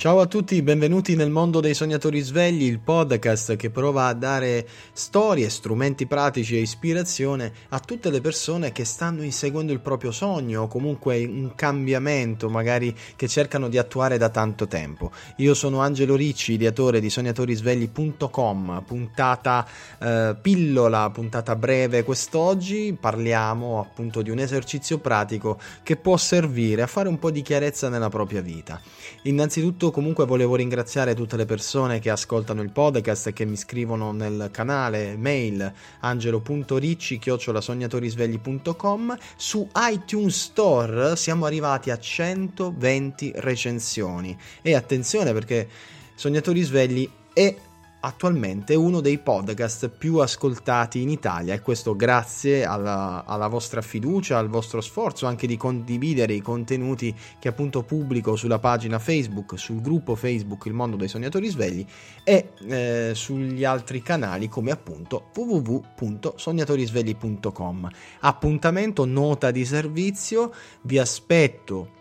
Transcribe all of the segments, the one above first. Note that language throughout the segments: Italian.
Ciao a tutti, benvenuti nel mondo dei sognatori svegli, il podcast che prova a dare storie, strumenti pratici e ispirazione a tutte le persone che stanno inseguendo il proprio sogno o comunque un cambiamento magari che cercano di attuare da tanto tempo. Io sono Angelo Ricci, ideatore di sognatorisvegli.com, puntata eh, pillola, puntata breve quest'oggi, parliamo appunto di un esercizio pratico che può servire a fare un po' di chiarezza nella propria vita. Innanzitutto comunque volevo ringraziare tutte le persone che ascoltano il podcast e che mi scrivono nel canale mail angelo.ricci-sognatorisvegli.com su iTunes Store siamo arrivati a 120 recensioni. E attenzione perché Sognatori Svegli è attualmente uno dei podcast più ascoltati in Italia e questo grazie alla, alla, vostra fiducia, al vostro sforzo anche di condividere i contenuti che appunto pubblico sulla pagina Facebook, sul gruppo Facebook Il Mondo dei Sognatori Svegli e eh, sugli altri canali come appunto www.sognatorisvegli.com. Appuntamento, nota di servizio, vi aspetto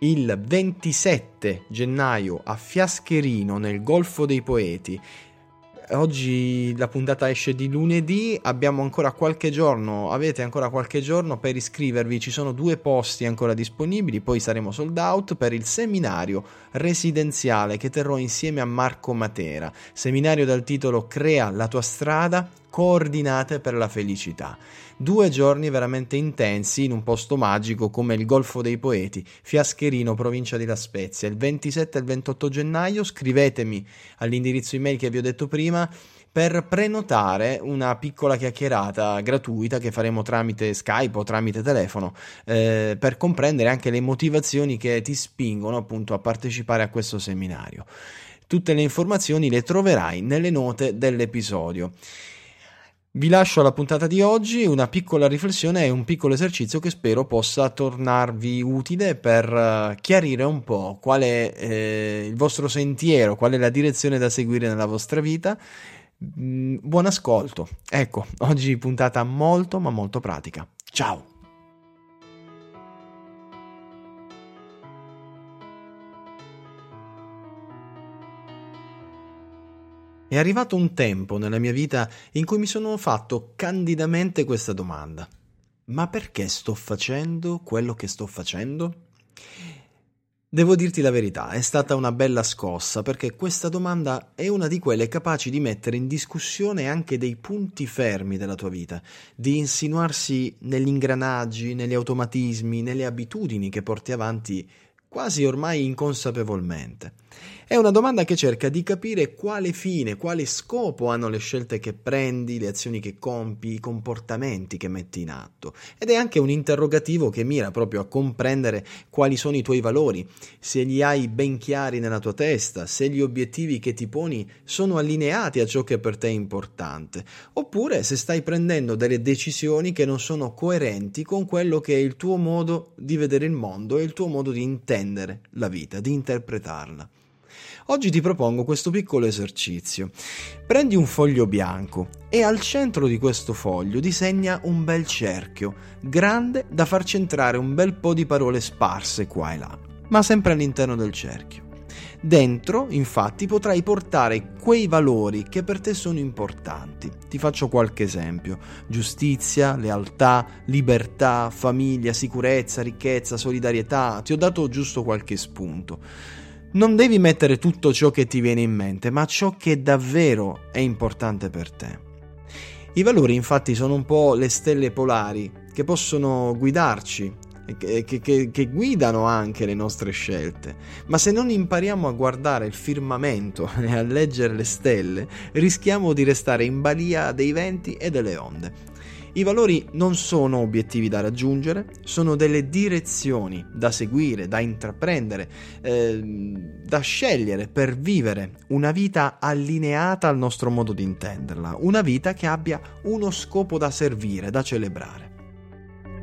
il 27 gennaio a Fiascherino nel Golfo dei Poeti oggi la puntata esce di lunedì, abbiamo ancora qualche giorno, avete ancora qualche giorno per iscrivervi, ci sono due posti ancora disponibili, poi saremo sold out per il seminario residenziale che terrò insieme a Marco Matera, seminario dal titolo Crea la tua strada, coordinate per la felicità. Due giorni veramente intensi in un posto magico come il Golfo dei Poeti, Fiascherino, provincia di La Spezia. Il 27 e il 28 gennaio scrivetemi all'indirizzo email che vi ho detto prima per prenotare una piccola chiacchierata gratuita che faremo tramite Skype o tramite telefono eh, per comprendere anche le motivazioni che ti spingono appunto a partecipare a questo seminario. Tutte le informazioni le troverai nelle note dell'episodio. Vi lascio alla puntata di oggi una piccola riflessione e un piccolo esercizio che spero possa tornarvi utile per uh, chiarire un po' qual è eh, il vostro sentiero, qual è la direzione da seguire nella vostra vita. Mm, buon ascolto. Ecco, oggi puntata molto ma molto pratica. Ciao! È arrivato un tempo nella mia vita in cui mi sono fatto candidamente questa domanda. Ma perché sto facendo quello che sto facendo? Devo dirti la verità, è stata una bella scossa perché questa domanda è una di quelle capaci di mettere in discussione anche dei punti fermi della tua vita, di insinuarsi negli ingranaggi, negli automatismi, nelle abitudini che porti avanti quasi ormai inconsapevolmente. È una domanda che cerca di capire quale fine, quale scopo hanno le scelte che prendi, le azioni che compi, i comportamenti che metti in atto. Ed è anche un interrogativo che mira proprio a comprendere quali sono i tuoi valori, se li hai ben chiari nella tua testa, se gli obiettivi che ti poni sono allineati a ciò che per te è importante, oppure se stai prendendo delle decisioni che non sono coerenti con quello che è il tuo modo di vedere il mondo e il tuo modo di intendere la vita, di interpretarla. Oggi ti propongo questo piccolo esercizio. Prendi un foglio bianco e al centro di questo foglio disegna un bel cerchio, grande da far centrare un bel po' di parole sparse qua e là, ma sempre all'interno del cerchio. Dentro, infatti, potrai portare quei valori che per te sono importanti. Ti faccio qualche esempio. Giustizia, lealtà, libertà, famiglia, sicurezza, ricchezza, solidarietà. Ti ho dato giusto qualche spunto. Non devi mettere tutto ciò che ti viene in mente, ma ciò che davvero è importante per te. I valori infatti sono un po' le stelle polari che possono guidarci, che, che, che, guidano anche le nostre scelte, ma se non impariamo a guardare il firmamento e a leggere le stelle, rischiamo di restare in balia dei venti e delle onde. I valori non sono obiettivi da raggiungere, sono delle direzioni da seguire, da intraprendere, eh, da scegliere per vivere una vita allineata al nostro modo di intenderla, una vita che abbia uno scopo da servire, da celebrare.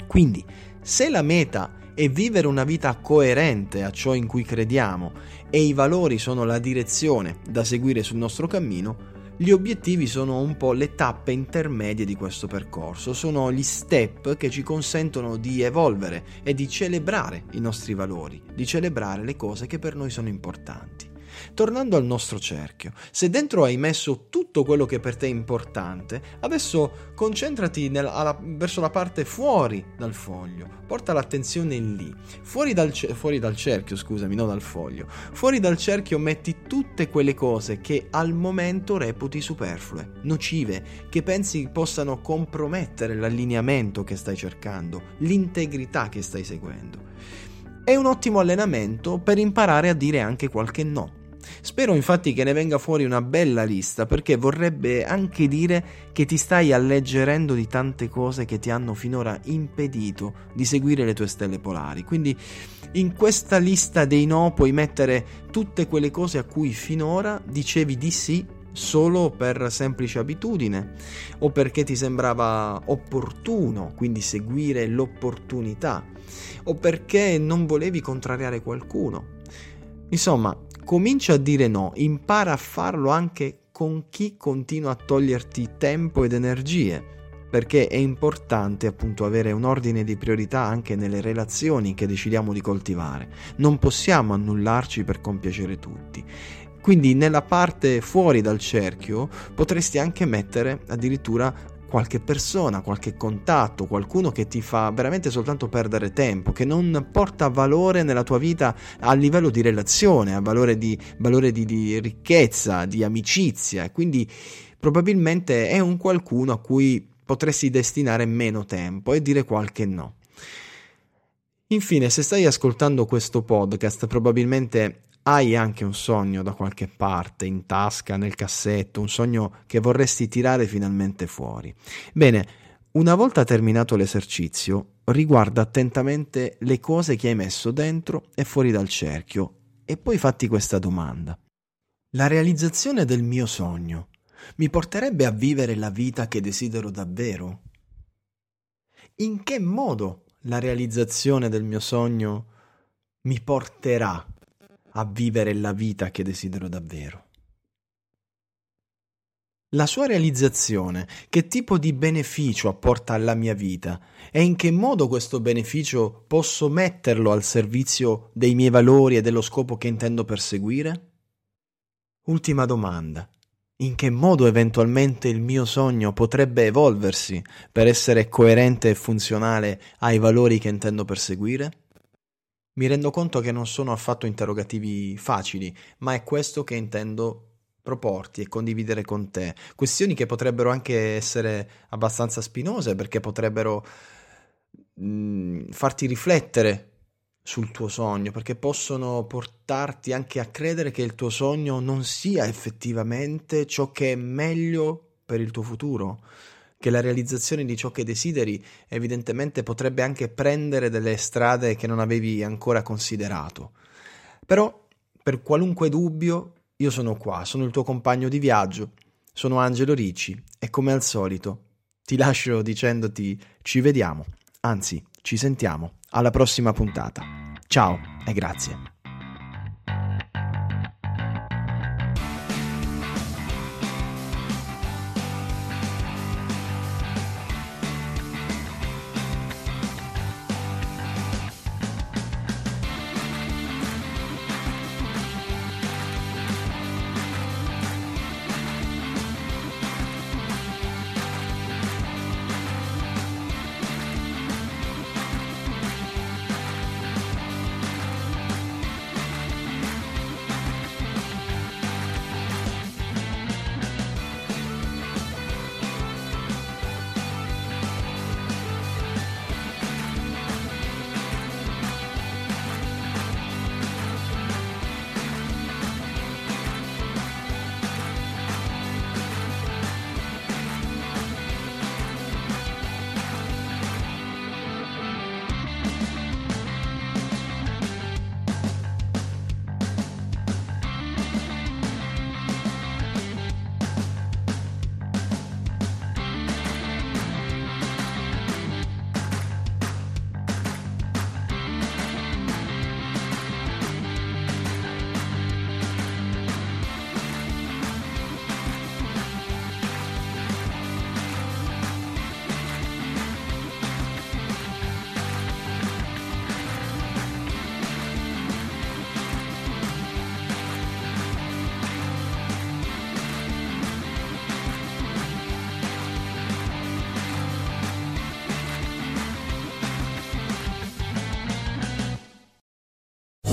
Quindi, se la meta è vivere una vita coerente a ciò in cui crediamo e i valori sono la direzione da seguire sul nostro cammino, gli obiettivi sono un po' le tappe intermedie di questo percorso, sono gli step che ci consentono di evolvere e di celebrare i nostri valori, di celebrare le cose che per noi sono importanti. Tornando al nostro cerchio, se dentro hai messo tutto quello che per te è importante, adesso concentrati nel, alla, verso la parte fuori dal foglio, porta l'attenzione lì, fuori dal, fuori dal cerchio, scusami, non dal foglio, fuori dal cerchio metti tutte quelle cose che al momento reputi superflue, nocive, che pensi possano compromettere l'allineamento che stai cercando, l'integrità che stai seguendo. È un ottimo allenamento per imparare a dire anche qualche no Spero infatti che ne venga fuori una bella lista perché vorrebbe anche dire che ti stai alleggerendo di tante cose che ti hanno finora impedito di seguire le tue stelle polari. Quindi in questa lista dei no puoi mettere tutte quelle cose a cui finora dicevi di sì solo per semplice abitudine o perché ti sembrava opportuno, quindi seguire l'opportunità, o perché non volevi contrariare qualcuno. Insomma, comincia a dire no, impara a farlo anche con chi continua a toglierti tempo ed energie, perché è importante appunto avere un ordine di priorità anche nelle relazioni che decidiamo di coltivare. Non possiamo annullarci per compiacere tutti. Quindi nella parte fuori dal cerchio potresti anche mettere addirittura qualche persona, qualche contatto, qualcuno che ti fa veramente soltanto perdere tempo, che non porta valore nella tua vita a livello di relazione, a valore di, valore di, di ricchezza, di amicizia. Quindi probabilmente è un qualcuno a cui potresti destinare meno tempo e dire qualche no. Infine, se stai ascoltando questo podcast, probabilmente hai anche un sogno da qualche parte, in tasca, nel cassetto, un sogno che vorresti tirare finalmente fuori. Bene, una volta terminato l'esercizio, riguarda attentamente le cose che hai messo dentro e fuori dal cerchio e poi fatti questa domanda. La realizzazione del mio sogno mi porterebbe a vivere la vita che desidero davvero? In che modo la realizzazione del mio sogno mi porterà a vivere la vita che desidero davvero. La sua realizzazione, che tipo di beneficio apporta alla mia vita e in che modo questo beneficio posso metterlo al servizio dei miei valori e dello scopo che intendo perseguire? Ultima domanda. In che modo eventualmente il mio sogno potrebbe evolversi per essere coerente e funzionale ai valori che intendo perseguire? Mi rendo conto che non sono affatto interrogativi facili, ma è questo che intendo proporti e condividere con te. Questioni che potrebbero anche essere abbastanza spinose perché potrebbero mh, mm, farti riflettere sul tuo sogno, perché possono portarti anche a credere che il tuo sogno non sia effettivamente ciò che è meglio per il tuo futuro che la realizzazione di ciò che desideri evidentemente potrebbe anche prendere delle strade che non avevi ancora considerato. Però, per qualunque dubbio, io sono qua, sono il tuo compagno di viaggio, sono Angelo Ricci e come al solito ti lascio dicendoti ci vediamo, anzi ci sentiamo alla prossima puntata. Ciao e grazie.